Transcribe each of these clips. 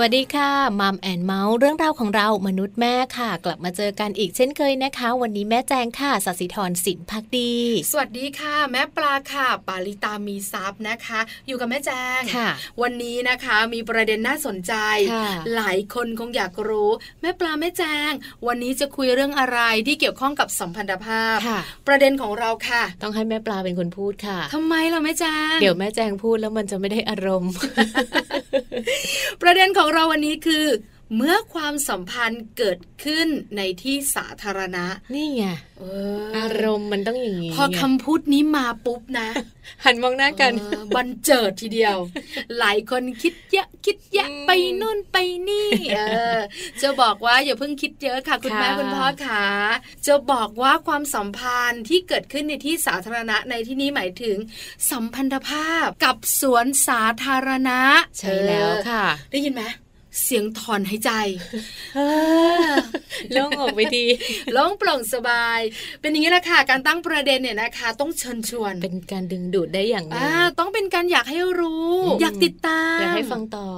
วัสดีค่ะ Mom and Mouth เรื่องราวของเรามนุษย์แม่ค่ะ กลับมาเจอกันอีกเช่นเคยนะคะ วันนี้แม่แจงค่ะสัสิธรสินพักดี สวัสดีค่ะ แม่ปลาค่ะ ปาลิตามีทรัพย์นะคะ อยู่กับแม่แจงค่ะ วันนี้นะคะมีประเด็นน่าสนใจ หลายคนคงอยากรู้ แม่ปลาแม่แจง วันนี้จะคุยเรื่องอะไรที่เกี่ยวข้องกับสัมพันธภาพ ประเด็นของเราค่ะ ต้องให้แม่ปลาเป็นคนพูดค่ะทำไมเราแม่แจงเดี๋ยวแม่แจงพูดแล้วมันจะไม่ได้อารมณ์ ประเด็นของเราวันนี้คือ เมื่อความสัมพันธ์เกิดขึ้นในที่สาธารณะ นี่ไงอารมณ์มันต้องอย่างนี้ พอคำพูดนี้มาปุ๊บนะ หันมองหน้ากันบันเจิดทีเดียว หลายคนคิดเยอะคิดแยะไปนู่นไปนี่เออจะบอกว่าอย่าเพิ่งคิดเยอะค่ะ คุณแม่คุณพ่อค่ะจะบอกว่าความสัมพันธ์ที่เกิดขึ้นในที่สาธารณะในที่นี้หมายถึง สัมพันธภาพกับสวนสาธารณะใช่แล้วค่ะ ได้ยินไหม เสียงถอนหายใจล่องออกไปดีล่องปล่องสบาย เป็นอย่างนี้แหละค่ะ การตั้งประเด็นเนี่ยนะคะ ต้องเชิญชวน เป็นการดึงดูดได้อย่างนี้ต้องเป็นการอยากให้รู้ อยากติดตาม อยากให้ฟังต่อ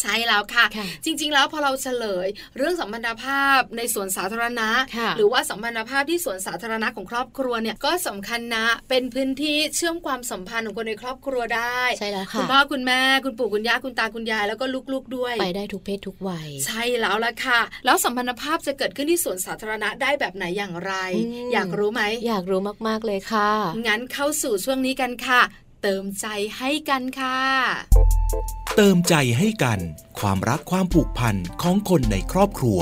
ใช่แล้วค่ะ จริง ๆ แล้วพอเราเฉลย เรื่องสัมพันธภาพในสวนสาธารณะ หรือว่าสัมพันธภาพที่สวนสาธารณะของครอบครัวเนี่ยก็สำคัญนะ เป็นพื้นที่เชื่อมความสัมพันธ์ของคนในครอบครัวได้ใช่แล้วค่ะคุณพ่อคุณแม่คุณปู่คุณย่าคุณตาคุณยายแล้วก็ลูกๆด้วยไปได้ทุกเพศทุกวัย ใช่แล้วล่ะค่ะ แล้วสัมพันธภาพจะเกิดขึ้นที่สวนสาธารณะได้แบบไหนอย่างไรอยากรู้ไหม อยากรู้มากๆเลยค่ะ งั้นเข้าสู่ช่วงนี้กันค่ะ เติมใจให้กันค่ะ เติมใจให้กัน ความรักความผูกพันของคนในครอบครัว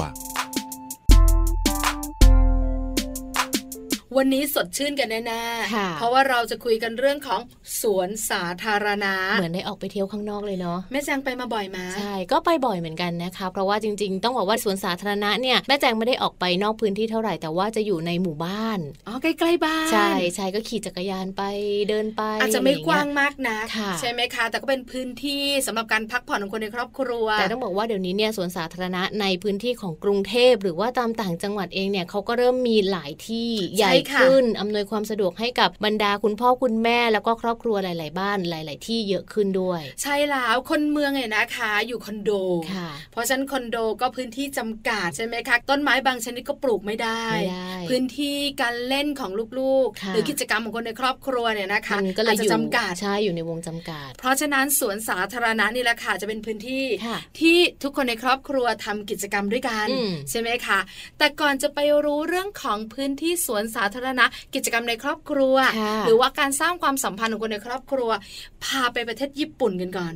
วันนี้สดชื่นกันแน่ๆ เพราะว่าเราจะคุยกันเรื่องของสวนสาธารณะ เหมือนได้ออกไปเที่ยวข้างนอกเลยเนาะ แม่แจงไปมาบ่อยมาใช่ ก็ไปบ่อยเหมือนกันนะคะ เพราะว่าจริง ๆ ต้องบอกว่าสวนสาธารณะเนี่ยแม่แจงไม่ได้ออกไปนอกพื้นที่เท่าไหร่ แต่ว่าจะอยู่ในหมู่บ้าน อ๋อ ใกล้ๆบ้าน ใช่ใช่ก็ขี่จักรยานไปเดินไป อาจจะไม่กว้างมากนะใช่ไหมคะ แต่ก็เป็นพื้นที่สำหรับการพักผ่อนของคนในครอบครัว แต่ต้องบอกว่าเดี๋ยวนี้เนี่ยสวนสาธารณะในพื้นที่ของกรุงเทพหรือว่าตามต่างจังหวัดเองเนี่ยเขาก็เริ่มมีหลายที่ใหญ่ขึ้น อำนวยความสะดวกให้กับบรรดาคุณพ่อคุณแม่แล้วก็ครอบครัวหลาย ๆ บ้านหลาย ๆ ที่เยอะขึ้นด้วย ใช่แล้วคนเมืองเนี่ยนะคะ อยู่คอนโดเพราะฉะนั้นคอนโดก็พื้นที่จำกัดใช่ไหมคะต้นไม้บางชนิดก็ปลูกไม่ได้พื้นที่การเล่นของลูก ๆ หรือกิจกรรมของคนในครอบครัวเนี่ยนะคะก็เลยจำกัดใช่อยู่ในวงจำกัด เพราะฉะนั้นสวนสาธารณะนี่แหละค่ะจะเป็นพื้นที่ที่ทุกคนในครอบครัวทำกิจกรรมด้วยกันใช่ไหมคะแต่ก่อนจะไปรู้เรื่องของพื้นที่สวนสาธารณะ กิจกรรมในครอบครัว หรือว่าการสร้างความสัมพันธ์ของคนในครอบครัว พาไปประเทศญี่ปุ่นกันก่อน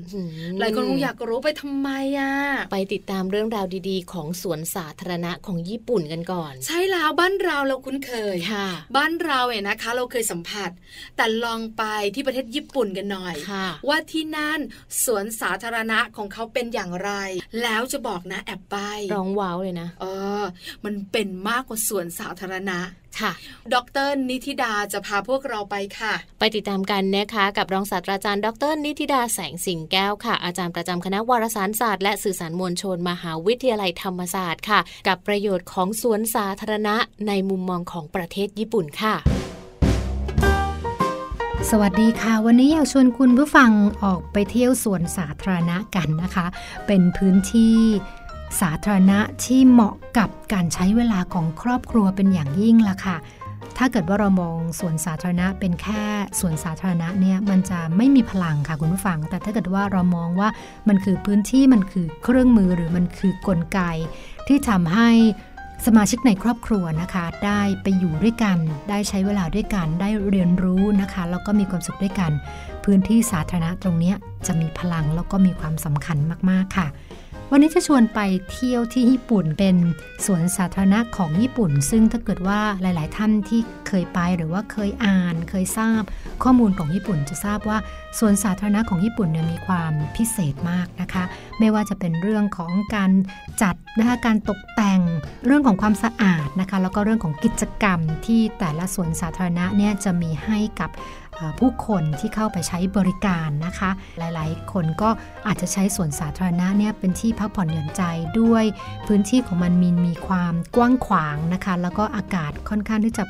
หลายคนคงอยากรู้ไปทำไมอะไปติดตามเรื่องราวดีๆ ของสวนสาธารณะของญี่ปุ่นกันก่อน ใช่แล้วบ้านเราเราคุ้นเคยค่ะ บ้านเราเนี่ยนะคะ เราเคยสัมผัส แต่ลองไปที่ประเทศญี่ปุ่นกันหน่อย ว่าที่นั่นสวนสาธารณะของเขาเป็นอย่างไร แล้วจะบอกนะแอบไปร้องว้าวเลยนะ เออ มันเป็นมากกว่าสวนสาธารณะ ค่ะ ดรนิติดาจะพาพวกเราไปค่ะ ไปติดตามกันนะคะกับรองศาสตราจารย์ ดรนิติดาแสงสิงแก้วค่ะ อาจารย์ประจำคณะวารสารศาสตร์และสื่อสารมวลชน มหาวิทยาลัยธรรมศาสตร์ค่ะ กับประโยชน์ของสวนสาธารณะในมุมมองของประเทศญี่ปุ่นค่ะสวัสดีค่ะ วันนี้อยากชวนคุณผู้ฟังออกไปเที่ยวสวนสาธารณะกันนะคะ เป็นพื้นที่ สาธารณะที่เหมาะกับการใช้เวลาของครอบครัวเป็นอย่างยิ่งละค่ะ ถ้าเกิดว่าเรามองสวนสาธารณะเป็นแค่สวนสาธารณะเนี่ยมันจะไม่มีพลังค่ะคุณผู้ฟัง แต่ถ้าเกิดว่าเรามองว่ามันคือพื้นที่มันคือเครื่องมือหรือมันคือกลไก ที่ทำให้สมาชิกในครอบครัวนะคะ ได้ไปอยู่ด้วยกัน ได้ใช้เวลาด้วยกัน ได้เรียนรู้นะคะ แล้วก็มีความสุขด้วยกัน พื้นที่สาธารณะตรงนี้จะมีพลังแล้วก็มีความสำคัญมากๆค่ะ วันนี้จะชวนไปเที่ยวที่ญี่ปุ่นเป็นสวนสาธารณะของญี่ปุ่น ซึ่งถ้าเกิดว่าหลาย ๆ ท่านที่เคยไปหรือว่าเคยอ่าน เคยทราบ ข้อมูลของญี่ปุ่นจะทราบว่าสวนสาธารณะของญี่ปุ่นเนี่ยมีความพิเศษมากนะคะ ไม่ว่าจะเป็นเรื่องของการจัดนะคะการตกแต่งเรื่องของความสะอาดนะคะ แล้วก็เรื่องของกิจกรรมที่แต่ละสวนสาธารณะเนี่ยจะมีให้กับ ผู้คนที่เข้าไปใช้บริการนะคะ หลายๆ คนก็อาจจะใช้สวนสาธารณะเนี่ยเป็นที่พักผ่อนหย่อนใจด้วยพื้นที่ของมันมีมีความกว้างขวางนะคะ แล้วก็อากาศค่อนข้างที่จะ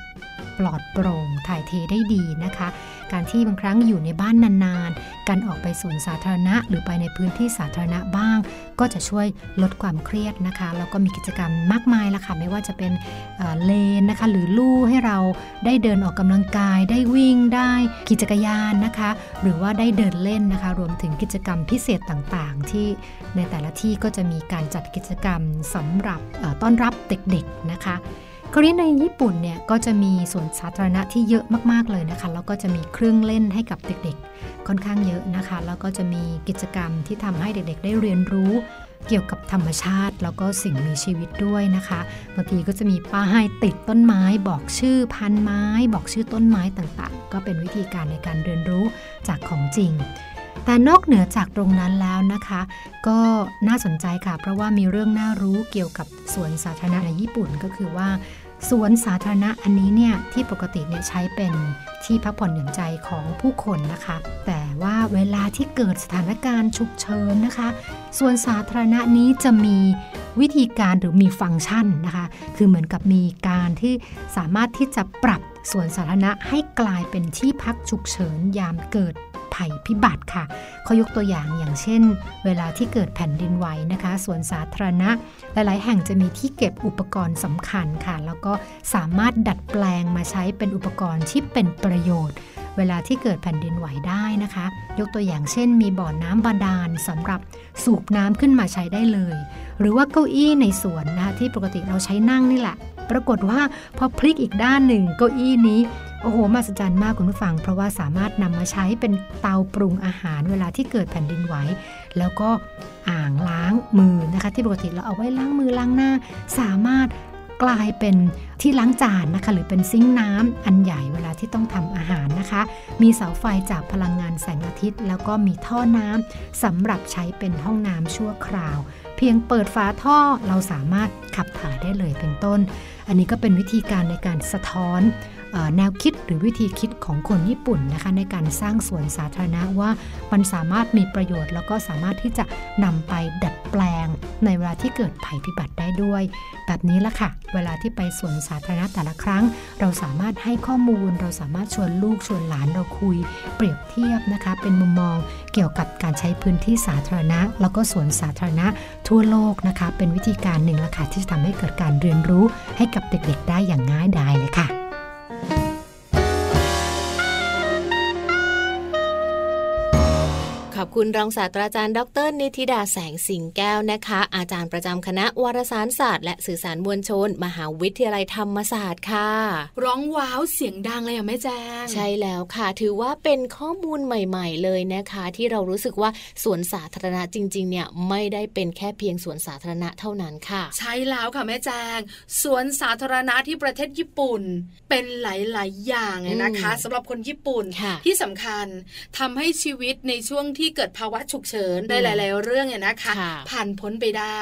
ปลอดโปร่งถ่ายเทได้ดีนะคะ การที่บางครั้งอยู่ในบ้านนานๆ การออกไปสวนสาธารณะ หรือไปในพื้นที่สาธารณะบ้าง ก็จะช่วยลดความเครียดนะคะแล้วก็มีกิจกรรมมากมายละค่ะไม่ว่าจะเป็นเลนนะคะ หรือลู่ให้เราได้เดินออกกำลังกาย ได้วิ่งได้ขี่จักรยานนะคะ หรือว่าได้เดินเล่นนะคะ รวมถึงกิจกรรมพิเศษต่างๆ ที่ในแต่ละที่ก็จะมีการจัดกิจกรรมสำหรับต้อนรับเด็กๆนะคะ คราวนี้ในญี่ปุ่นเนี่ยก็จะมีสวนสาธารณะที่เยอะมากๆเลยนะคะ แล้วก็จะมีเครื่องเล่นให้กับเด็กๆ ค่อนข้างเยอะนะคะ แล้วก็จะมีกิจกรรมที่ทำให้เด็กๆ ได้เรียนรู้เกี่ยวกับธรรมชาติ แล้วก็สิ่งมีชีวิตด้วยนะคะบางทีก็จะมีป้ายติดต้นไม้ บอกชื่อพันไม้ บอกชื่อต้นไม้ต่างๆ ก็เป็นวิธีการในการเรียนรู้จากของจริง แต่นอกเหนือจากตรงนั้นแล้วนะคะ ก็น่าสนใจค่ะ เพราะว่ามีเรื่องน่ารู้เกี่ยวกับสวนสาธารณะในญี่ปุ่นก็คือว่า สวนสาธารณะอันนี้เนี่ยที่ปกติเนี่ยใช้เป็นที่พักผ่อนหย่อนใจของผู้คนนะคะ แต่ว่าเวลาที่เกิดสถานการณ์ฉุกเฉินนะคะสวนสาธารณะนี้จะมีวิธีการหรือมีฟังก์ชันนะคะ คือเหมือนกับมีการที่สามารถที่จะปรับสวนสาธารณะให้กลายเป็นที่พักฉุกเฉินยามเกิด ภัยพิบัติค่ะเขายกตัวอย่างอย่างเช่น เวลาที่เกิดแผ่นดินไหวนะคะสวนสาธารณะ หลาย ๆ แห่งจะมีที่เก็บอุปกรณ์สำคัญค่ะ แล้วก็สามารถดัดแปลงมาใช้เป็นอุปกรณ์ที่เป็นประโยชน์เวลาที่เกิดแผ่นดินไหวได้นะคะ ยกตัวอย่างเช่น มีบ่อน้ำบาดาลสำหรับสูบน้ำขึ้นมาใช้ได้เลย หรือว่าเก้าอี้ในสวนนะคะที่ปกติเราใช้นั่งนี่แหละ ปรากฏว่าพอพลิกอีกด้านหนึ่งเก้าอี้นี้โอ้โหมหัศจรรย์มากคุณผู้ฟัง เพราะว่าสามารถนำมาใช้เป็นเตาปรุงอาหารเวลาที่เกิดแผ่นดินไหวแล้วก็อ่างล้างมือนะคะ ที่ปกติเราเอาไว้ล้างมือล้างหน้า สามารถกลายเป็นที่ล้างจานนะคะ หรือเป็นซิงค์น้ำอันใหญ่เวลาที่ต้องทำอาหารนะคะ มีเสาไฟจากพลังงานแสงอาทิตย์ แล้วก็มีท่อน้ำสำหรับใช้เป็นห้องน้ำชั่วคราว เพียงเปิดฝาท่อเราสามารถขับถ่ายได้เลยเป็นต้น อันนี้ก็เป็นวิธีการในการสะท้อน แนวคิดหรือวิธีคิดของคนญี่ปุ่นนะคะในการสร้างสวนสาธารณะว่ามันสามารถมีประโยชน์ แล้วก็สามารถที่จะนำไปดัดแปลง ในเวลาที่เกิดภัยพิบัติได้ด้วย แบบนี้ละค่ะ เวลาที่ไปสวนสาธารณะแต่ละครั้ง เราสามารถให้ข้อมูล เราสามารถชวนลูกชวนหลานเราคุย เปรียบเทียบนะคะ เป็นมุมมองเกี่ยวกับการใช้พื้นที่สาธารณะ แล้วก็สวนสาธารณะทั่วโลกนะคะ เป็นวิธีการหนึ่งละค่ะที่จะทำให้เกิดการเรียนรู้ให้กับเด็กๆ ได้อย่างง่ายดายเลยค่ะ อบคุณรองศาสตราจารย์ดร นิติดาแสงสิงแก้วนะคะ อาจารย์ประจำคณะวารสารศาสตร์ และสื่อสารมวลชน มหาวิทยาลัยธรรมศาสตร์ค่ะ ร้องว้าวเสียงดังเลยอะแม่แจ้งใช่แล้วค่ะ ถือว่าเป็นข้อมูลใหม่ ๆ เลยนะคะ ที่เรารู้สึกว่าสวนสาธารณะจริง ๆ เนี่ยไม่ได้เป็นแค่เพียงสวนสาธารณะเท่านั้นค่ะ ใช่แล้วค่ะแม่แจ้งสวนสาธารณะที่ประเทศญี่ปุ่น เป็นหลาย ๆ อย่างนะคะสำหรับคนญี่ปุ่นที่สำคัญทำให้ชีวิตในช่วงที่เกิดภาวะฉุกเฉินได้หลาย ๆ เรื่องเนี่ยนะคะ ผ่านพ้นไปได้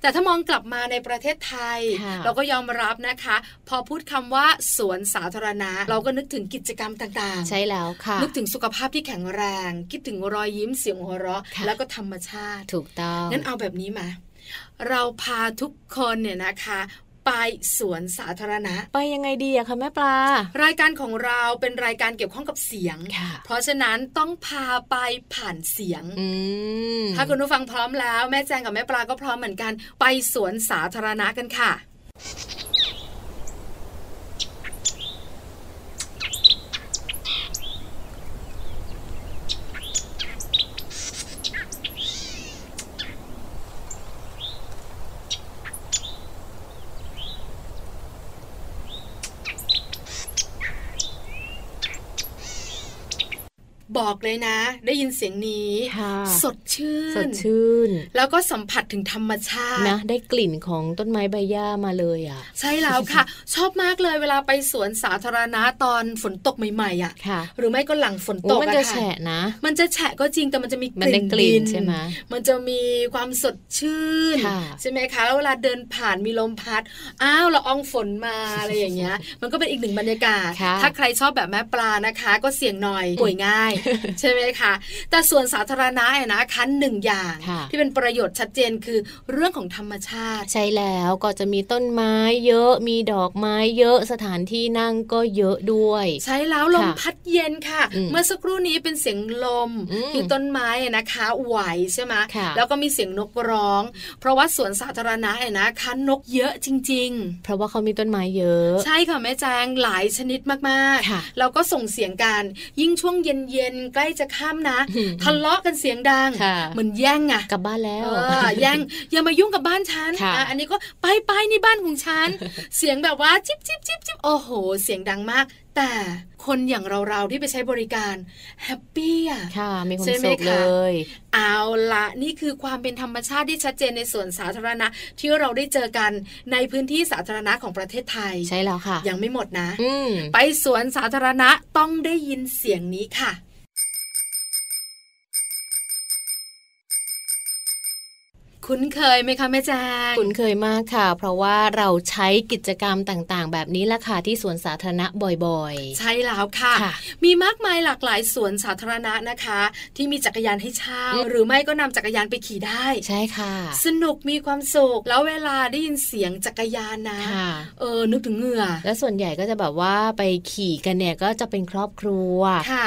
แต่ถ้ามองกลับมาในประเทศไทย เราก็ยอมรับนะคะ พอพูดคำว่าสวนสาธารณะ เราก็นึกถึงกิจกรรมต่าง ๆ ใช่แล้วค่ะ นึกถึงสุขภาพที่แข็งแรง คิดถึงรอยยิ้มเสียงหัวเราะ แล้วก็ธรรมชาติ ถูกต้องงั้นเอาแบบนี้มาเราพาทุกคนเนี่ยนะคะ ไปสวนสาธารณะ ไปยังไงดีอะคะแม่ปลา รายการของเราเป็นรายการเกี่ยวข้องกับเสียง เพราะฉะนั้นต้องพาไปผ่านเสียงถ้าคุณผู้ฟังพร้อมแล้ว แม่แจงกับแม่ปลาก็พร้อมเหมือนกัน ไปสวนสาธารณะกันค่ะ บอกเลยนะ ได้ยินเสียงนี้สดชื่น สดชื่น แล้วก็สัมผัสถึงธรรมชาตินะได้กลิ่นของต้นไม้ใบหญ้ามาเลยอะ ใช่แล้วค่ะ ชอบมากเลยเวลาไปสวนสาธารณะตอนฝนตกใหม่ๆอะหรือไม่ก็หลังฝนตกมันจะแฉะนะ มันจะแฉะก็จริงแต่มันจะมีกลิ่นกลิ่นใช่ไหมมันจะมีความสดชื่นใช่ไหมคะแล้วเวลาเดินผ่านมีลมพัดอ้าวละอองฝนมาอะไรอย่างเงี้ย มันก็เป็นอีกหนึ่งบรรยากาศ ถ้าใครชอบแบบแม่ปลานะคะ ก็เสี่ยงหน่อยป่วยง่ายใช่ไหมคะแต่ส่วนสาธารณะนะคะหนึ่งอย่างที่เป็นประโยชน์ชัดเจนคือเรื่องของธรรมชาติ ใช่แล้วก็จะมีต้นไม้เยอะมีดอกไม้เยอะสถานที่นั่งก็เยอะด้วย ใช่แล้วลมพัดเย็นค่ะ เมื่อสักครู่นี้เป็นเสียงลมที่ต้นไม้นะคะไหวใช่ไหมแล้วก็มีเสียงนกร้อง เพราะว่าสวนสาธารณะนะคะนกเยอะจริง ๆ เพราะว่าเขามีต้นไม้เยอะ ใช่ค่ะแม่แจงหลายชนิดมากๆ แล้วก็ส่งเสียงกันยิ่งช่วงเย็นๆใกล้จะข้ามนะทะเลาะกันเสียงดังเหมือนแย่งอะกลับบ้านแล้วแย่งอย่ามายุ่งกับบ้านฉันอันนี้ก็ไปไปนี่บ้านของฉัน เสียงแบบว่าจิ๊บจิ๊บจิ๊บจิ๊บโอ้โห เสียงดังมากแต่คนอย่างเราๆที่ไปใช้บริการแฮปปี้อะค่ะมีความสุขเลยเอาละนี่คือความเป็นธรรมชาติที่ชัดเจนในส่วนสาธารณะ ที่เราได้เจอกันในพื้นที่สาธารณะของประเทศไทยใช่แล้วค่ะ ยังไม่หมดนะไปสวนสาธารณะต้องได้ยินเสียงนี้ค่ะ คุ้นเคยไหมคะแม่แจ้งคุ้นเคยมากค่ะ เพราะว่าเราใช้กิจกรรมต่างๆ แบบนี้แหละค่ะที่สวนสาธารณะบ่อยๆ ใช่แล้วค่ะคะมีมากมายหลากหลายสวนสาธารณะนะคะ ที่มีจักรยานให้เช่า หรือไม่ก็นำจักรยานไปขี่ได้ ใช่ค่ะ สนุกมีความสุขแล้วเวลาได้ยินเสียงจักรยานนะเออนึกถึงเหงื่อแล้วส่วนใหญ่ก็จะแบบว่าไปขี่กันเนี่ยก็จะเป็นครอบครัว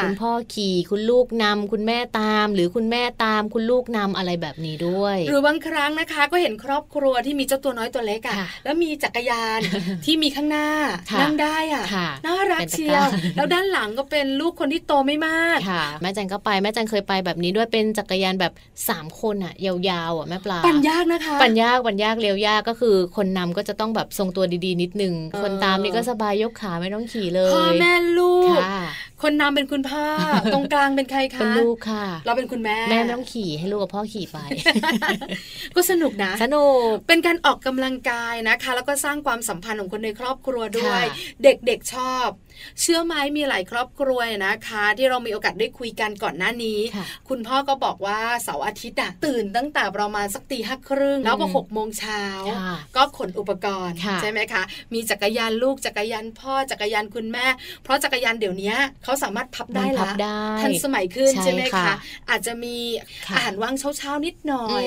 คุณพ่อขี่คุณลูกนำคุณแม่ตาม หรือคุณแม่ตามคุณลูกนำอะไรแบบนี้ด้วย หรือบางครั้งนะคะ ก็เห็นครอบครัวที่มีเจ้าตัวน้อยตัวเล็กอะแล้วมีจักรยานที่มีข้างหน้านั่งได้อะน่ารักเชียว แล้วด้านหลังก็เป็นลูกคนที่โตไม่มากแม่จันก็ไปแม่จันเคยไปแบบนี้ด้วยเป็นจักรยานแบบ 3 คนอะยาวๆอะแม่ปลาปั่นยากนะคะปั่นยากปั่นยากเลี้ยวยากก็คือ คนนำก็จะต้องแบบทรงตัวดีๆนิดนึงคนตามนี่ก็สบายยกขาไม่ต้องขี่เลยพ่อแม่ลูกคนนำเป็นคุณพ่อตรงกลางเป็นใครคะเป็นลูกค่ะ เราเป็นคุณแม่แม่ไม่ต้องขี่ให้ลูกกับพ่อขี่ไปก็สนุกนะ สนุก เป็นการออกกำลังกายนะคะ แล้วก็สร้างความสัมพันธ์ของคนในครอบครัวด้วย เด็กๆชอบเชื่อไหมมีหลายครอบครัวนะคะ ที่เรามีโอกาสได้คุยกันก่อนหน้านี้ คุณพ่อก็บอกว่าเสาร์อาทิตย์อะตื่นตั้งแต่ประมาณสักตีห้าครึ่งแล้วพอหกโมงเช้าก็ขนอุปกรณ์ใช่ไหมคะ มีจักรยานลูกจักรยานพ่อจักรยานคุณแม่ เพราะจักรยานเดี๋ยวนี้เขาสามารถพับได้ละทันสมัยขึ้นใช่ไหมคะ อาจจะมีอาหารว่างเช้าๆนิดหน่อย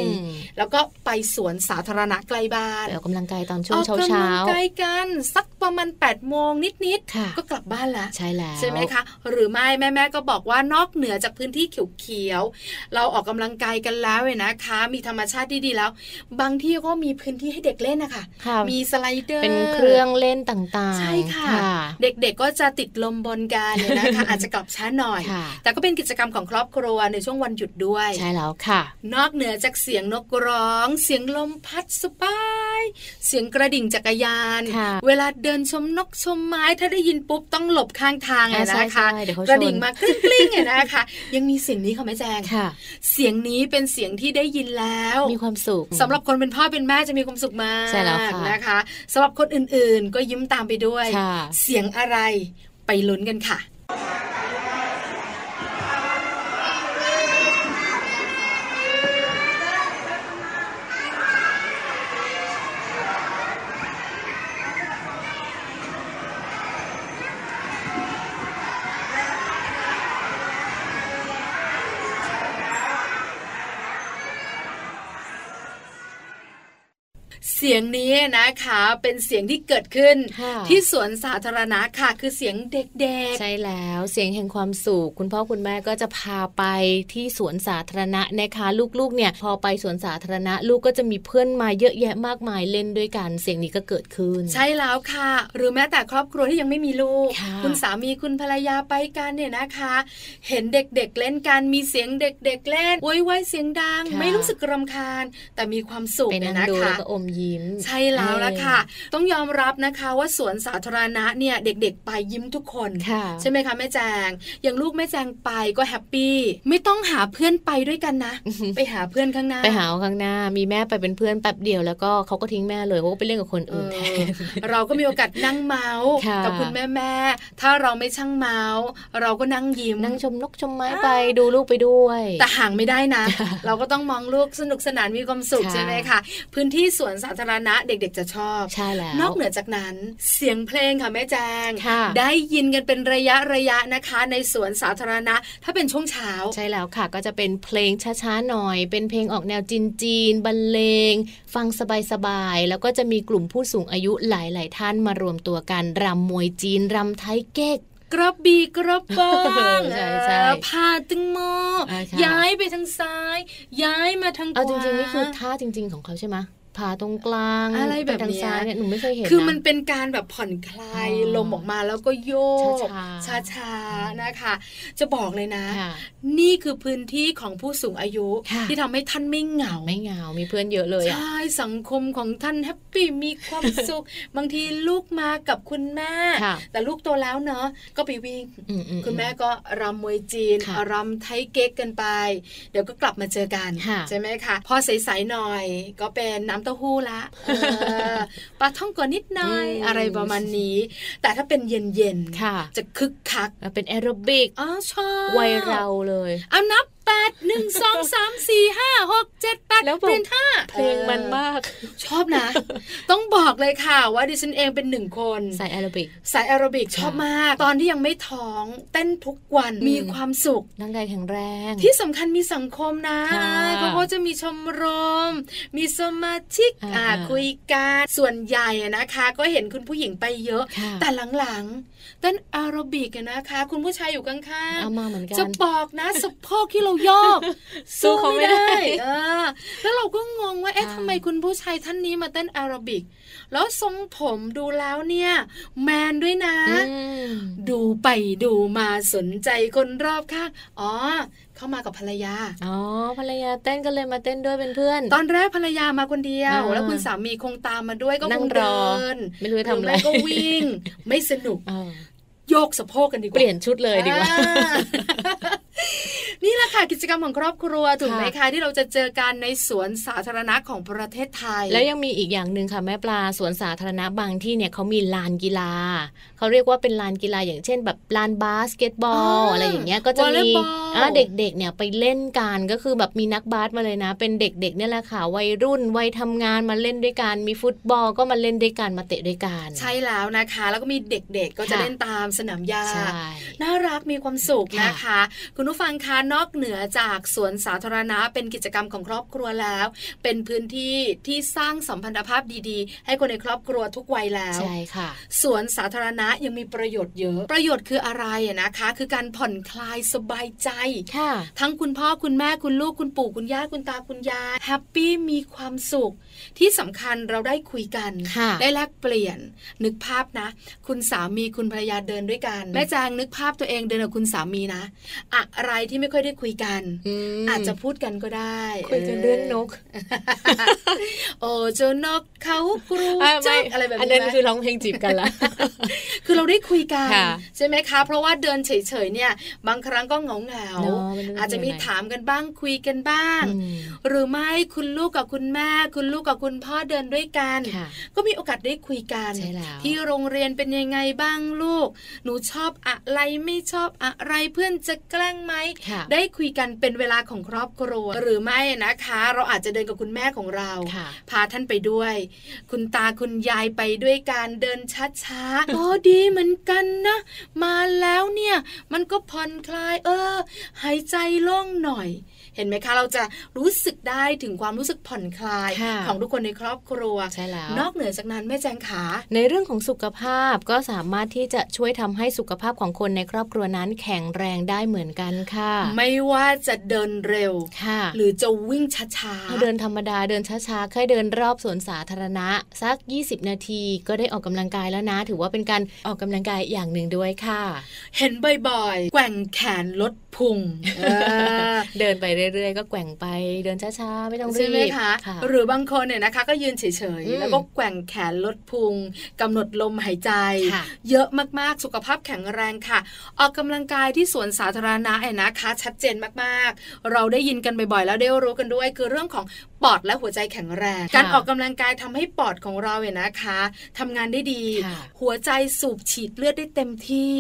แล้วก็ไปสวนสาธารณะไกลบ้านออกกำลังกายตอนช่วงเช้าเช้าออกกำลังกายกันสักประมาณ8ปดโมงนิดๆก็กลับบ้านละใช่แล้วใช่ไหมคะ หรือไม่แม่แม่ก็บอกว่านอกเหนือจากพื้นที่เขียวๆเราออกกำลังกายกันแล้วเนะคะ มีธรรมชาติดีๆแล้ว บางที่ก็มีพื้นที่ให้เด็กเล่นนะคะมีสไลเดอร์เป็นเครื่องเล่นต่างๆ ใช่ค่ะ เด็กๆก็จะติดลมบนกันเนี่ยนะคะอาจจะกลับช้าหน่อย แต่ก็เป็นกิจกรรมของครอบครัวในช่วงวันหยุดด้วย ใช่แล้วค่ะ นอกเหนือจากเสียงนกร้อง เสียงลมพัดสบาย เสียงกระดิ่งจักรยาน เวลาเดินชมนกชมไม้ถ้าได้ยินปุ๊บต้องหลบข้างทางเลยนะคะกระดิ่งมากลิ้งๆเนี่ยนะคะ ยังมีเสียงนี้ค่ะแม่แจงเสียงนี้เป็นเสียงที่ได้ยินแล้ว มีความสุขสำหรับคนเป็นพ่อเป็นแม่จะมีความสุขมากใช่แล้วนะคะสำหรับคนอื่นๆ ก็ยิ้มตามไปด้วย เสียงอะไรไปลุ้นกันค่ะ ยงนี้นะคะ เป็นเสียงที่เกิดขึ้น ที่สวนสาธารณะค่ะ คือเสียงเด็กๆ ใช่แล้วเสียงแห่งความสุขคุณพ่อคุณแม่ก็จะพาไปที่สวนสาธารณะนะคะ ลูกๆเนี่ยพอไปสวนสาธารณะ ลูกก็จะมีเพื่อนมาเยอะแยะมากมายเล่นด้วยกันเสียงนี้ก็เกิดขึ้น ใช่แล้วค่ะ หรือแม้แต่ครอบครัวที่ยังไม่มีลูก คุณสามีคุณภรรยาไปกันเนี่ยนะคะ เห็นเด็กๆเล่นกันมีเสียงเด็ก ๆ เล่นโวยวายเสียงดัง ไม่รู้สึกรำคาญ แต่มีความสุขเนี่ยนะคะแล้วก็อมยิ้ยิ้มใช่แล้วละค่ะต้องยอมรับนะคะว่าสวนสาธารณะเนี่ยเด็กๆ ไปยิ้มทุกคนใช่ไหมคะแม่แจงอย่างลูกแม่แจงไปก็แฮปปี้ไม่ต้องหาเพื่อนไปด้วยกันนะ ไปหาเพื่อนข้างหน้าไปหาข้างหน้า มีแม่ไปเป็นเพื่อนแป๊บเดียวแล้วก็เขาก็ทิ้งแม่เลยเขาก็ไปเล่นกับคนอื่นแทนเราก็มีโอกาสนั่งเมาส์กับคุณแม่แม่ถ้าเราไม่ช่างเมาส์เราก็นั่งยิ้มนั่งชมนกชมไม้ไปดูลูกไปด้วย แต่ห่างไม่ได้นะ เราก็ต้องมองลูกสนุกสนานมีความสุขใช่ไหมคะพื้นที่สวนสาธารณะเด็กๆจะชอบใช่แล้วนอกเหนือจากนั้น เสียงเพลงค่ะแม่แจงได้ยินกันเป็นระยะระยะนะคะ ในสวนสาธารณะ ถ้าเป็นช่วงเช้า ใช่แล้วค่ะ ก็จะเป็นเพลงช้าๆหน่อย เป็นเพลงออกแนวจีนจีนบรรเลง ฟังสบายๆแล้วก็จะมีกลุ่มผู้สูงอายุหลายๆ ท่านมารวมตัวกันรำมวยจีนรำไทยเก๊กกระบี่กระบองผ่าแตงโมย้ายไปทางซ้าย ย้ายมาทางขวาเอาจริงๆนี่คือท่าจริง ๆของเขาใช่ไหม ผ่าตรงกลางอะไรแบบนี้เนี่ยหนูไม่เคยเห็นคือมันเป็นการแบบผ่อนคลายลมออกมาแล้วก็โยกช้าๆนะคะ จะบอกเลยนะ นี่คือพื้นที่ของผู้สูงอายุที่ทำให้ท่านไม่เหงาไม่เหงา มีเพื่อนเยอะเลยใช่สังคมของท่าน happy มีความสุข บางทีลูกมากับคุณแม่ แต่ลูกโตแล้วเนาะก็ไปวิ่ง คุณแม่ก็รำมวยจีนรำไทยเก๊กกันไป เดี๋ยวก็กลับมาเจอกันใช่ไหมคะพอใสๆหน่อยก็เป็นน้ำเต้าหู้ละปลาท่องก่อนนิดหน่อยอะไรประมาณนี้ แต่ถ้าเป็นเย็นๆจะคึกคักเป็นแอโรบิกอ๋อชอบวัยเราเลย เอานับ แปดหนึ่งสองสามสี่ห้าหกเจ็ดแปดแล้วเปลี่ยนท่าเพลงมันมาก ชอบนะ ต้องบอกเลยค่ะว่าดิฉันเองเป็นหนึ่งคนสายแอโรบิกสายแอโรบิกชอบมาก ตอนที่ยังไม่ท้องเต้นทุกวันมีความสุขร่างกายแข็งแรง ที่สำคัญมีสังคมนะเพราะว่าจะมีชมรม มีสมาชิกอ่าคุยกันส่วนใหญ่นะคะ ก็เห็นคุณผู้หญิงไปเยอะ แต่หลังๆเต้นแอโรบิกนะคะ คุณผู้ชายอยู่ข้างๆเอามาเหมือนกันจะบอกนะสะโพกที่เราโยกสู้เขาไม่ได้เออแล้วเราก็งงว่าเอ๊ะทำไมคุณผู้ชายท่านนี้มาเต้นแอโรบิก แล้วทรงผมดูแล้วเนี่ย แมนด้วยนะ ดูไปดูมาสนใจคนรอบข้างอ๋อเข้ามากับภรรยา อ๋อ ภรรยาเต้นก็เลยมาเต้นด้วยเป็นเพื่อน ตอนแรกภรรยามาคนเดียว แล้วคุณสามีคงตามมาด้วยก็คงเดิน ไม่รู้ทำอะไรก็วิ่ง ไม่สนุก โยกสะโพกกันดีกว่า เปลี่ยนชุดเลยดีกว่า นี่แหละค่ะกิจกรรมของครอบครัวถูกไหมคะที่เราจะเจอกันในสวนสาธารณะของประเทศไทย แล้วยังมีอีกอย่างหนึ่งค่ะแม่ปลาสวนสาธารณะบางที่เนี่ยเขามีลานกีฬาเขาเรียกว่าเป็นลานกีฬาอย่างเช่น แบบลานบาสเกตบอลอะไรอย่างเงี้ยก็จะมีเด็กๆเนี่ยไปเล่นกันก็คือแบบมีนักบาสมาเลยนะ เป็นเด็กๆเนี่ยแหละค่ะวัยรุ่นวัยทำงานมาเล่นด้วยกันมีฟุตบอลก็มาเล่นด้วยกันมาเตะด้วยกันใช่แล้วนะคะ แล้วก็มีเด็กๆก็จะเล่นตามสนามหญ้าน่ารักมีความสุขนะคะ คุณผู้ฟังคะนอกเหนือจากสวนสาธารณะเป็นกิจกรรมของครอบครัวแล้ว เป็นพื้นที่ที่สร้างสัมพันธภาพดีๆ ให้คนในครอบครัวทุกวัยแล้วใช่ค่ะ สวนสาธารณะยังมีประโยชน์เยอะ ประโยชน์คืออะไรนะคะ คือการผ่อนคลายสบายใจค่ะทั้งคุณพ่อคุณแม่คุณลูกคุณปู่คุณย่าคุณตาคุณยายแฮปปี้มีความสุข ที่สำคัญเราได้คุยกัน ได้แลกเปลี่ยนนึกภาพนะ คุณสามีคุณภรรยาเดินด้วยกันแม่จางนึกภาพตัวเองเดินกับคุณสามีนะ อะไรที่ไม่ค่อยได้คุยกัน อาจจะพูดกันก็ได้ คุยกันเรื่องนก โอ้เจ้านกเขากรูจ้อะไรแบบนี้อันนั้นคือร้องเพลงจีบกันละคือเราได้คุยกันใช่ไหมคะ เพราะว่าเดินเฉยๆเนี่ย บางครั้งก็เหงาเหงาอาจจะมีถามกันบ้างคุยกันบ้าง หรือไม่คุณลูกกับคุณแม่ คุณลูกกับคุณพ่อเดินด้วยกัน ก็มีโอกาสได้คุยกัน ที่โรงเรียนเป็นยังไงบ้างลูก หนูชอบอะไรไม่ชอบอะไรเพื่อนจะแกล้งไหมได้คุยกันเป็นเวลาของครอบครัว หรือไม่นะคะ เราอาจจะเดินกับคุณแม่ของเรา พาท่านไปด้วย คุณตาคุณยายไปด้วยการเดินช้าๆโอ้ดีเหมือนกันนะ มาแล้วเนี่ย มันก็ผ่อนคลาย เออ หายใจโล่งหน่อย เห็นไหมคะ เราจะรู้สึกได้ถึงความรู้สึกผ่อนคลาย ของทุกคนในครอบครัวใช่แล้วนอกเหนือจากนั้นแม่แจงขา ในเรื่องของสุขภาพก็สามารถที่จะช่วยทำให้สุขภาพของคนในครอบครัวนั้นแข็งแรงได้เหมือนกันค่ะ ไม่วว่าจะเดินเร็วหรือจะวิ่งช้าๆเดินธรรมดาเดินช้าๆแค่เดินรอบสวนสาธารณะสัก 20 นาที ก็ได้ออกกำลังกายแล้วนะ ถือว่าเป็นการออกกำลังกายอย่างหนึ่งด้วยค่ะ เห็นบ่อยๆแกว่งแขนลดพุงเดินไปเรื่อยๆ ก็แกว่งไปเดินช้าๆ ไม่ต้องรีบใช่ไหมคะหรือบางคนเนี่ยนะคะ ก็ยืนเฉยๆ แล้วก็แกว่งแขนลดพุงกำหนดลมหายใจ เยอะมากๆสุขภาพแข็งแรงค่ะ ออกกำลังกายที่สวนสาธารณะเนะคะ ชัดเจนมากๆ เราได้ยินกันบ่อยๆ แล้วได้รู้กันด้วย คือเรื่องของปอดและหัวใจแข็งแรง การออกกำลังกายทำให้ปอดของเราเนี่ยนะคะทำงานได้ดี หัวใจสูบฉีดเลือดได้เต็มที่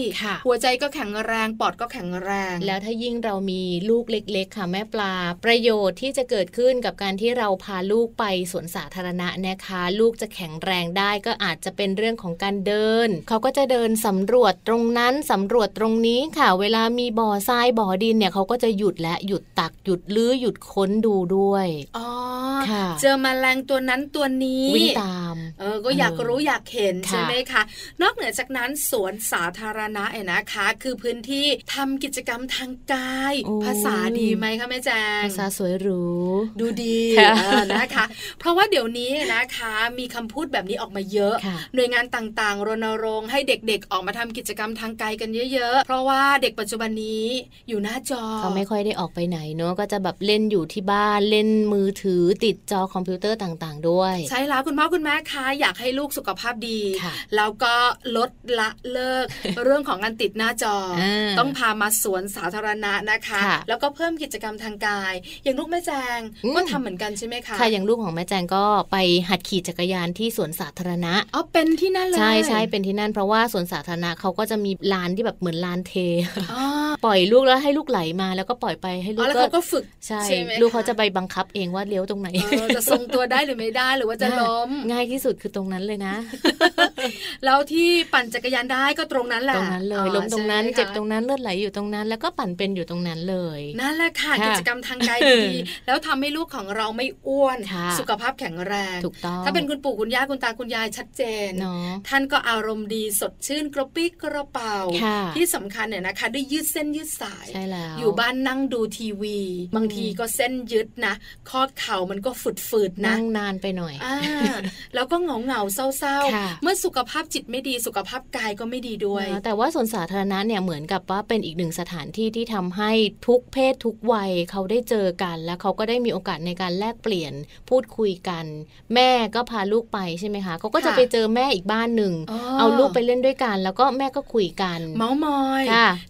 หัวใจก็แข็งแรงปอดก็แข็งแรง แล้วถ้ายิ่งเรามีลูกเล็ก ๆ ค่ะแม่ปลา ประโยชน์ที่จะเกิดขึ้นกับการที่เราพาลูกไปสวนสาธารณะนะคะ ลูกจะแข็งแรงได้ก็อาจจะเป็นเรื่องของการเดิน เขาก็จะเดินสำรวจตรงนั้นสำรวจตรงนี้ค่ะ เวลามีบ่อทรายบ่อดินเนี่ยเขาก็จะหยุดและหยุดตักหยุดลื้อหยุดค้นดูด้วยอ๋อเจอมแมลงตัวนั้นตัวนี้วิ่งตาม เออก็อยากรู้อยากเห็นใช่ไหมคะ นอกเหนือจากนั้นสวนสาธารณะเองนะคะ คือพื้นที่ทำกิจกรรมทางกาย ภาษาดีไหมคะแม่แจงภาษาสวยหรูดูดีนะคะ เพราะว่าเดี๋ยวนี้นะคะมีคำพูดแบบนี้ออกมาเยอะ หน่วยงานต่างๆ รณรงค์ให้เด็กๆ ออกมาทำกิจกรรมทางกายกันเยอะ ๆ เพราะว่าเด็กปัจจุบันนี้อยู่หน้าจอเขาไม่ค่อยได้ออกไปไหนเนาะก็จะแบบเล่นอยู่ที่บ้านเล่นมือถือติดจอคอมพิวเตอร์ต่างๆ ด้วย ใช่แล้วคุณพ่อคุณแม่คะอยากให้ลูกสุขภาพดี แล้วก็ลดละเลิกเรื่องของการติดหน้าจอ ต้องพามาสวนสาธารณะนะคะ แล้วก็เพิ่มกิจกรรมทางกาย อย่างลูกแม่แจงก็ทำเหมือนกันใช่ไหมคะค่ะอย่างลูกของแม่แจงก็ไปหัดขี่จักรยานที่สวนสาธารณะอ๋อเป็นที่นั่นเลยใช่ใช่เป็นที่นั่นเพราะว่าสวนสาธารณะเขาก็จะมีลานที่แบบเหมือนลานเท ปล่อยลูกแล้วให้ลูกไหลมาแล้วก็ปล่อยไปให้ลูกก็ฝึกใช่ลูกเขาจะไปบังคับเองว่าเลี้ยวตรงไหนจะทรงตัวได้หรือไม่ได้หรือว่าจะล้มง่ายที่สุดคือตรงนั้นเลยนะ แล้วที่ปั่นจักรยานได้ก็ตรงนั้นแหละตรงนั้นเลยล้มตรงนั้นเจ็บตรงนั้นเลือดไหลอยู่ตรงนั้น แล้วก็ปั่นเป็นอยู่ตรงนั้นเลยนั่นแหละค่ะกิจกรรมทางกายดีแล้วทำให้ลูกของเราไม่อ้วน สุขภาพแข็งแรงถูกต้องถ้าเป็นคุณปู่คุณย่าคุณตาคุณยายชัดเจนท่านก็อารมณ์ดีสดชื่นกระปี้กระเป๋าที่สำคัญเนี่ยนะคะได้ยืดเส้นยืดสายอยู่บ้านนั่งดูทีวี บางทีก็เส้นยืดนะข้อเข่ามันก็ฝืดๆนะนั่งนานไปหน่อยอแล้วก็เหงาเหงาเศร้าๆ เมื่อสุขภาพจิตไม่ดีสุขภาพกายก็ไม่ดีด้วย แต่ว่าส่วนสาธารณะเนี่ยเหมือนกับว่าเป็นอีกหนึ่งสถานที่ที่ทำให้ทุกเพศทุกวัยเขาได้เจอกัน แล้วเขาก็ได้มีโอกาสในการแลกเปลี่ยนพูดคุยกัน แม่ก็พาลูกไปใช่ไหมคะเขาก็จะไปเจอแม่อีกบ้านหนึ่งเอาลูกไปเล่นด้วยกัน แล้วก็แม่ก็คุยกัน เมาส์มอย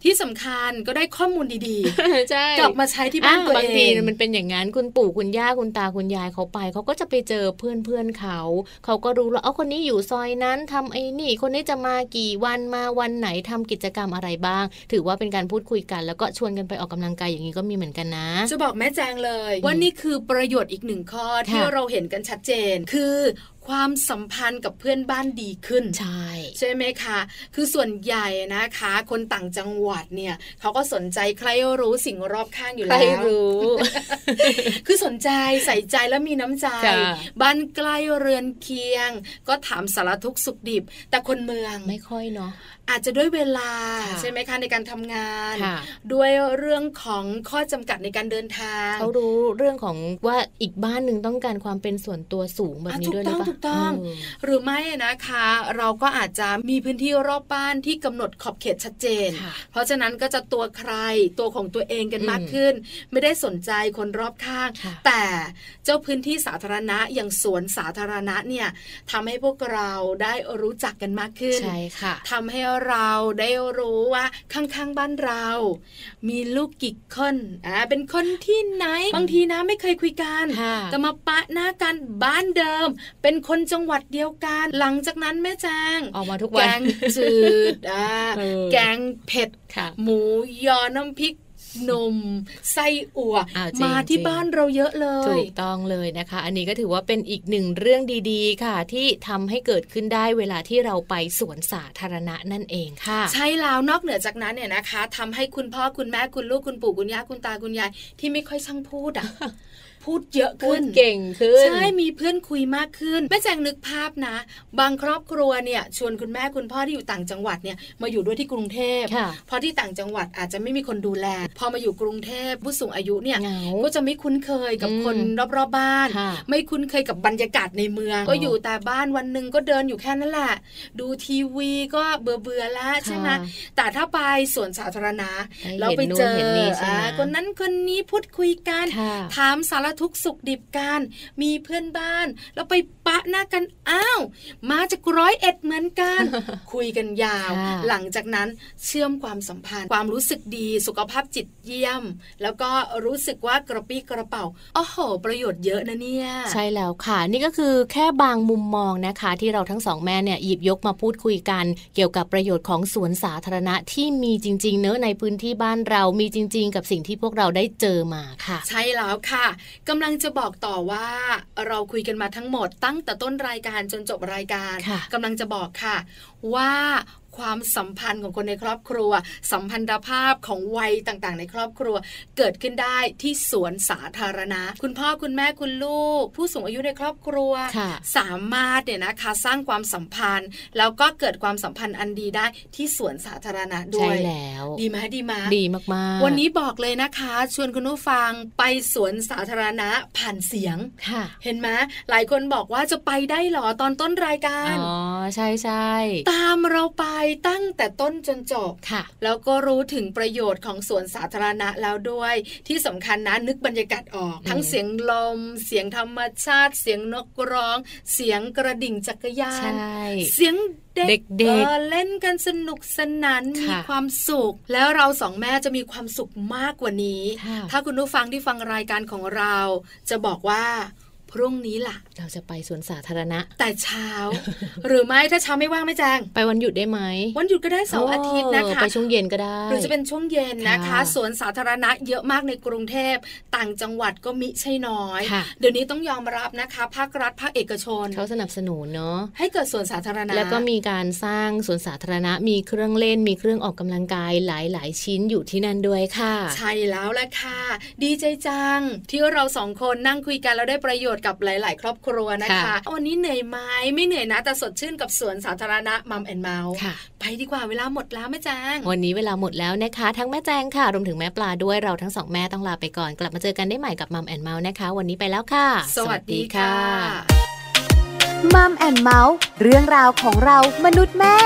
ที่สำคัญก็ได้ข้อมูลดีๆใช่กลับมาใช้ที่บ้านตัวเองบางทีมันเป็นอย่างนั้นคุณปู่คุณย่าคุณตาคุณยายเขาไปเขาก็จะไปเจอเพื่อนเพื่อนเขา เขาก็รู้แล้วเอาคนนี้อยู่ซอยนั้นทำไอ้นี่ คนนี้จะมากี่วันมาวันไหนทำกิจกรรมอะไรบ้าง ถือว่าเป็นการพูดคุยกัน แล้วก็ชวนกันไปออกกำลังกายอย่างนี้ก็มีเหมือนกันนะ จะบอกแม่แจงเลยว่านี่คือประโยชน์อีกหนึ่งข้อที่เราเห็นกันชัดเจน คือ ความสัมพันธ์กับเพื่อนบ้านดีขึ้น ใช่ ใช่ไหมคะ คือส่วนใหญ่นะคะ คนต่างจังหวัดเนี่ยเขาก็สนใจใครรู้สิ่งรอบข้างอยู่แล้วใครรู้ คือสนใจใส่ใจแล้วมีน้ำใจ บ้านใกล้เรือนเคียง ก็ถามสารทุกสุขดิบ แต่คนเมืองไม่ค่อยเนาะอาจจะด้วยเวลาใช่ไหมคะในการทำงาน ด้วยเรื่องของข้อจำกัดในการเดินทางเขารู้เรื่องของว่าอีกบ้านหนึ่งต้องการความเป็นส่วนตัวสูงแบบนี้ด้วยหรือเปล่าถูกต้อง หรือไม่นะคะ เราก็อาจจะมีพื้นที่รอบบ้านที่กำหนดขอบเขตชัดเจน เพราะฉะนั้นก็จะตัวใครตัวของตัวเองกันมากขึ้น ไม่ได้สนใจคนรอบข้าง แต่เจ้าพื้นที่สาธารณะอย่างสวนสาธารณะเนี่ยทำให้พวกเราได้รู้จักกันมากขึ้นใช่ค่ะทำให้เราได้รู้ว่าข้างๆบ้านเรา มีลูกกี่คนอ่าเป็นคนที่ไหนบางทีนะไม่เคยคุยกัน แต่มาปะหน้ากันบ้านเดิม เป็นคนจังหวัดเดียวกัน หลังจากนั้นแม่แจงออกมาทุกวัน แกงจืดอ่าแกงเผ็ดหมูยอน้ำพริกนมไส้อั่วมาที่บ้านเราเยอะเลย ถูกต้องเลยนะคะ อันนี้ก็ถือว่าเป็นอีกหนึ่งเรื่องดีๆ ค่ะ ที่ทำให้เกิดขึ้นได้เวลาที่เราไปสวนสาธารณะนั่นเองค่ะ ใช่แล้วนอกเหนือจากนั้นเนี่ยนะคะทำให้คุณพ่อคุณแม่คุณลูกคุณปู่คุณย่าคุณตาคุณยายที่ไม่ค่อยช่างพูดอะ พูดเยอะขึ้นเก่งขึ้นใช่มีเพื่อนคุยมากขึ้นแม่แจงนึกภาพนะ บางครอบครัวเนี่ยชวนคุณแม่คุณพ่อที่อยู่ต่างจังหวัดเนี่ยมาอยู่ด้วยที่กรุงเทพเพราะที่ต่างจังหวัดอาจจะไม่มีคนดูแล พอมาอยู่กรุงเทพผู้สูงอายุเนี่ยก็จะไม่คุ้นเคยกับคนรอบๆบ้าน ไม่คุ้นเคยกับบรรยากาศในเมือง ก็อยู่แต่บ้านวันหนึ่งก็เดินอยู่แค่นั้นแหละดูทีวีก็เบื่อเบื่อแล้วใช่ไหมแต่ถ้าไปสวนสาธารณะเราไปเจอคนนั้นคนนี้พูดคุยกันถามสารทุกสุขดิบกัน มีเพื่อนบ้าน แล้วไปปะหน้ากันอ้าว มาจากร้อยเอ็ดเหมือนกัน คุยกันยาว หลังจากนั้นเชื่อมความสัมพันธ์ ความรู้สึกดีสุขภาพจิตเยี่ยม แล้วก็รู้สึกว่ากระปี้กระเป๋าโอ้โห ประโยชน์เยอะนะเนี่ย ใช่แล้วค่ะ นี่ก็คือแค่บางมุมมองนะคะ ที่เราทั้งสองแม่เนี่ยหยิบยกมาพูดคุยกัน เกี่ยวกับประโยชน์ของสวนสาธารณะที่มีจริง ๆ เนอะในพื้นที่บ้านเรามีจริง ๆ กับสิ่งที่พวกเราได้เจอมาค่ะ ใช่แล้วค่ะกำลังจะบอกต่อว่าเราคุยกันมาทั้งหมดตั้งแต่ต้นรายการจนจบรายการกำลังจะบอกค่ะ ว่า ความสัมพันธ์ของคนในครอบครัว สัมพันธภาพของวัยต่างๆ ในครอบครัว เกิดขึ้นได้ที่สวนสาธารณะ คุณพ่อคุณแม่คุณลูก ผู้สูงอายุในครอบครัว สามารถเนี่ยนะคะสร้างความสัมพันธ์ แล้วก็เกิดความสัมพันธ์อันดีได้ที่สวนสาธารณะด้วยใช่แล้ว ดีไหมดีไหมดีมากๆ วันนี้บอกเลยนะคะ ชวนคุณผู้ฟังไปสวนสาธารณะผ่านเสียงเห็นไหมหลายคนบอกว่าจะไปได้หรอตอนต้นรายการอ๋อใช่ใช่ตามเราไปตั้งแต่ต้นจนจบค่ะ แล้วก็รู้ถึงประโยชน์ของสวนสาธารณะแล้วด้วย ที่สำคัญนะนึกบรรยากาศออก ทั้งเสียงลม เสียงธรรมชาติ เสียงนกร้อง เสียงกระดิ่งจักรยานเสียงเด็กเเล่นกันสนุกสนานมีความสุข แล้วเราสองแม่จะมีความสุขมากกว่านี้ ถ้าคุณผู้ฟังที่ฟังรายการของเรา จะบอกว่าพ รุ่งนี้ล่ะ เราจะไปสวนสาธารณะ แต่เช้า หรือไม่ถ้าเช้าไม่ว่างไม่แจ้งไปวันหยุดได้ไหมวันหยุดก็ได้เสาร์อาทิตย์นะคะไปช่วงเย็นก็ได้ หรือจะเป็นช่วงเย็นนะคะสวนสาธารณะเยอะมากในกรุงเทพต่างจังหวัดก็มิใช่น้อย เดี๋ยวนี้ต้องยอมรับนะคะ ภาครัฐภาคเอกชนเขาสนับสนุนเนาะให้เกิดสวนสาธารณะ แล้วก็มีการสร้างสวนสาธารณะมีเครื่องเล่นมีเครื่องออกกำลังกายหลาย ๆ ชิ้นอยู่ที่นั่นด้วยค่ะ ใช่แล้วแหละค่ะ ดีใจจัง ที่เราสองคนนั่งคุยกันแล้วได้ประโยชน์กับหลาย ๆ ครอบครัวนะคะวันนี้เหนื่อยไหมไม่เหนื่อยนะ แต่สดชื่นกับสวนสาธารณะ Mom and Mouth ไปดีกว่าเวลาหมดแล้วแม่แจง วันนี้เวลาหมดแล้วนะคะ ทั้งแม่แจงค่ะรวมถึงแม่ปลาด้วยเราทั้งสองแม่ต้องลาไปก่อน กลับมาเจอกันได้ใหม่กับ Mom and Mouth นะคะ วันนี้ไปแล้วค่ะ สวัสดีค่ะ Mom and Mouth เรื่องราวของเรามนุษย์แม่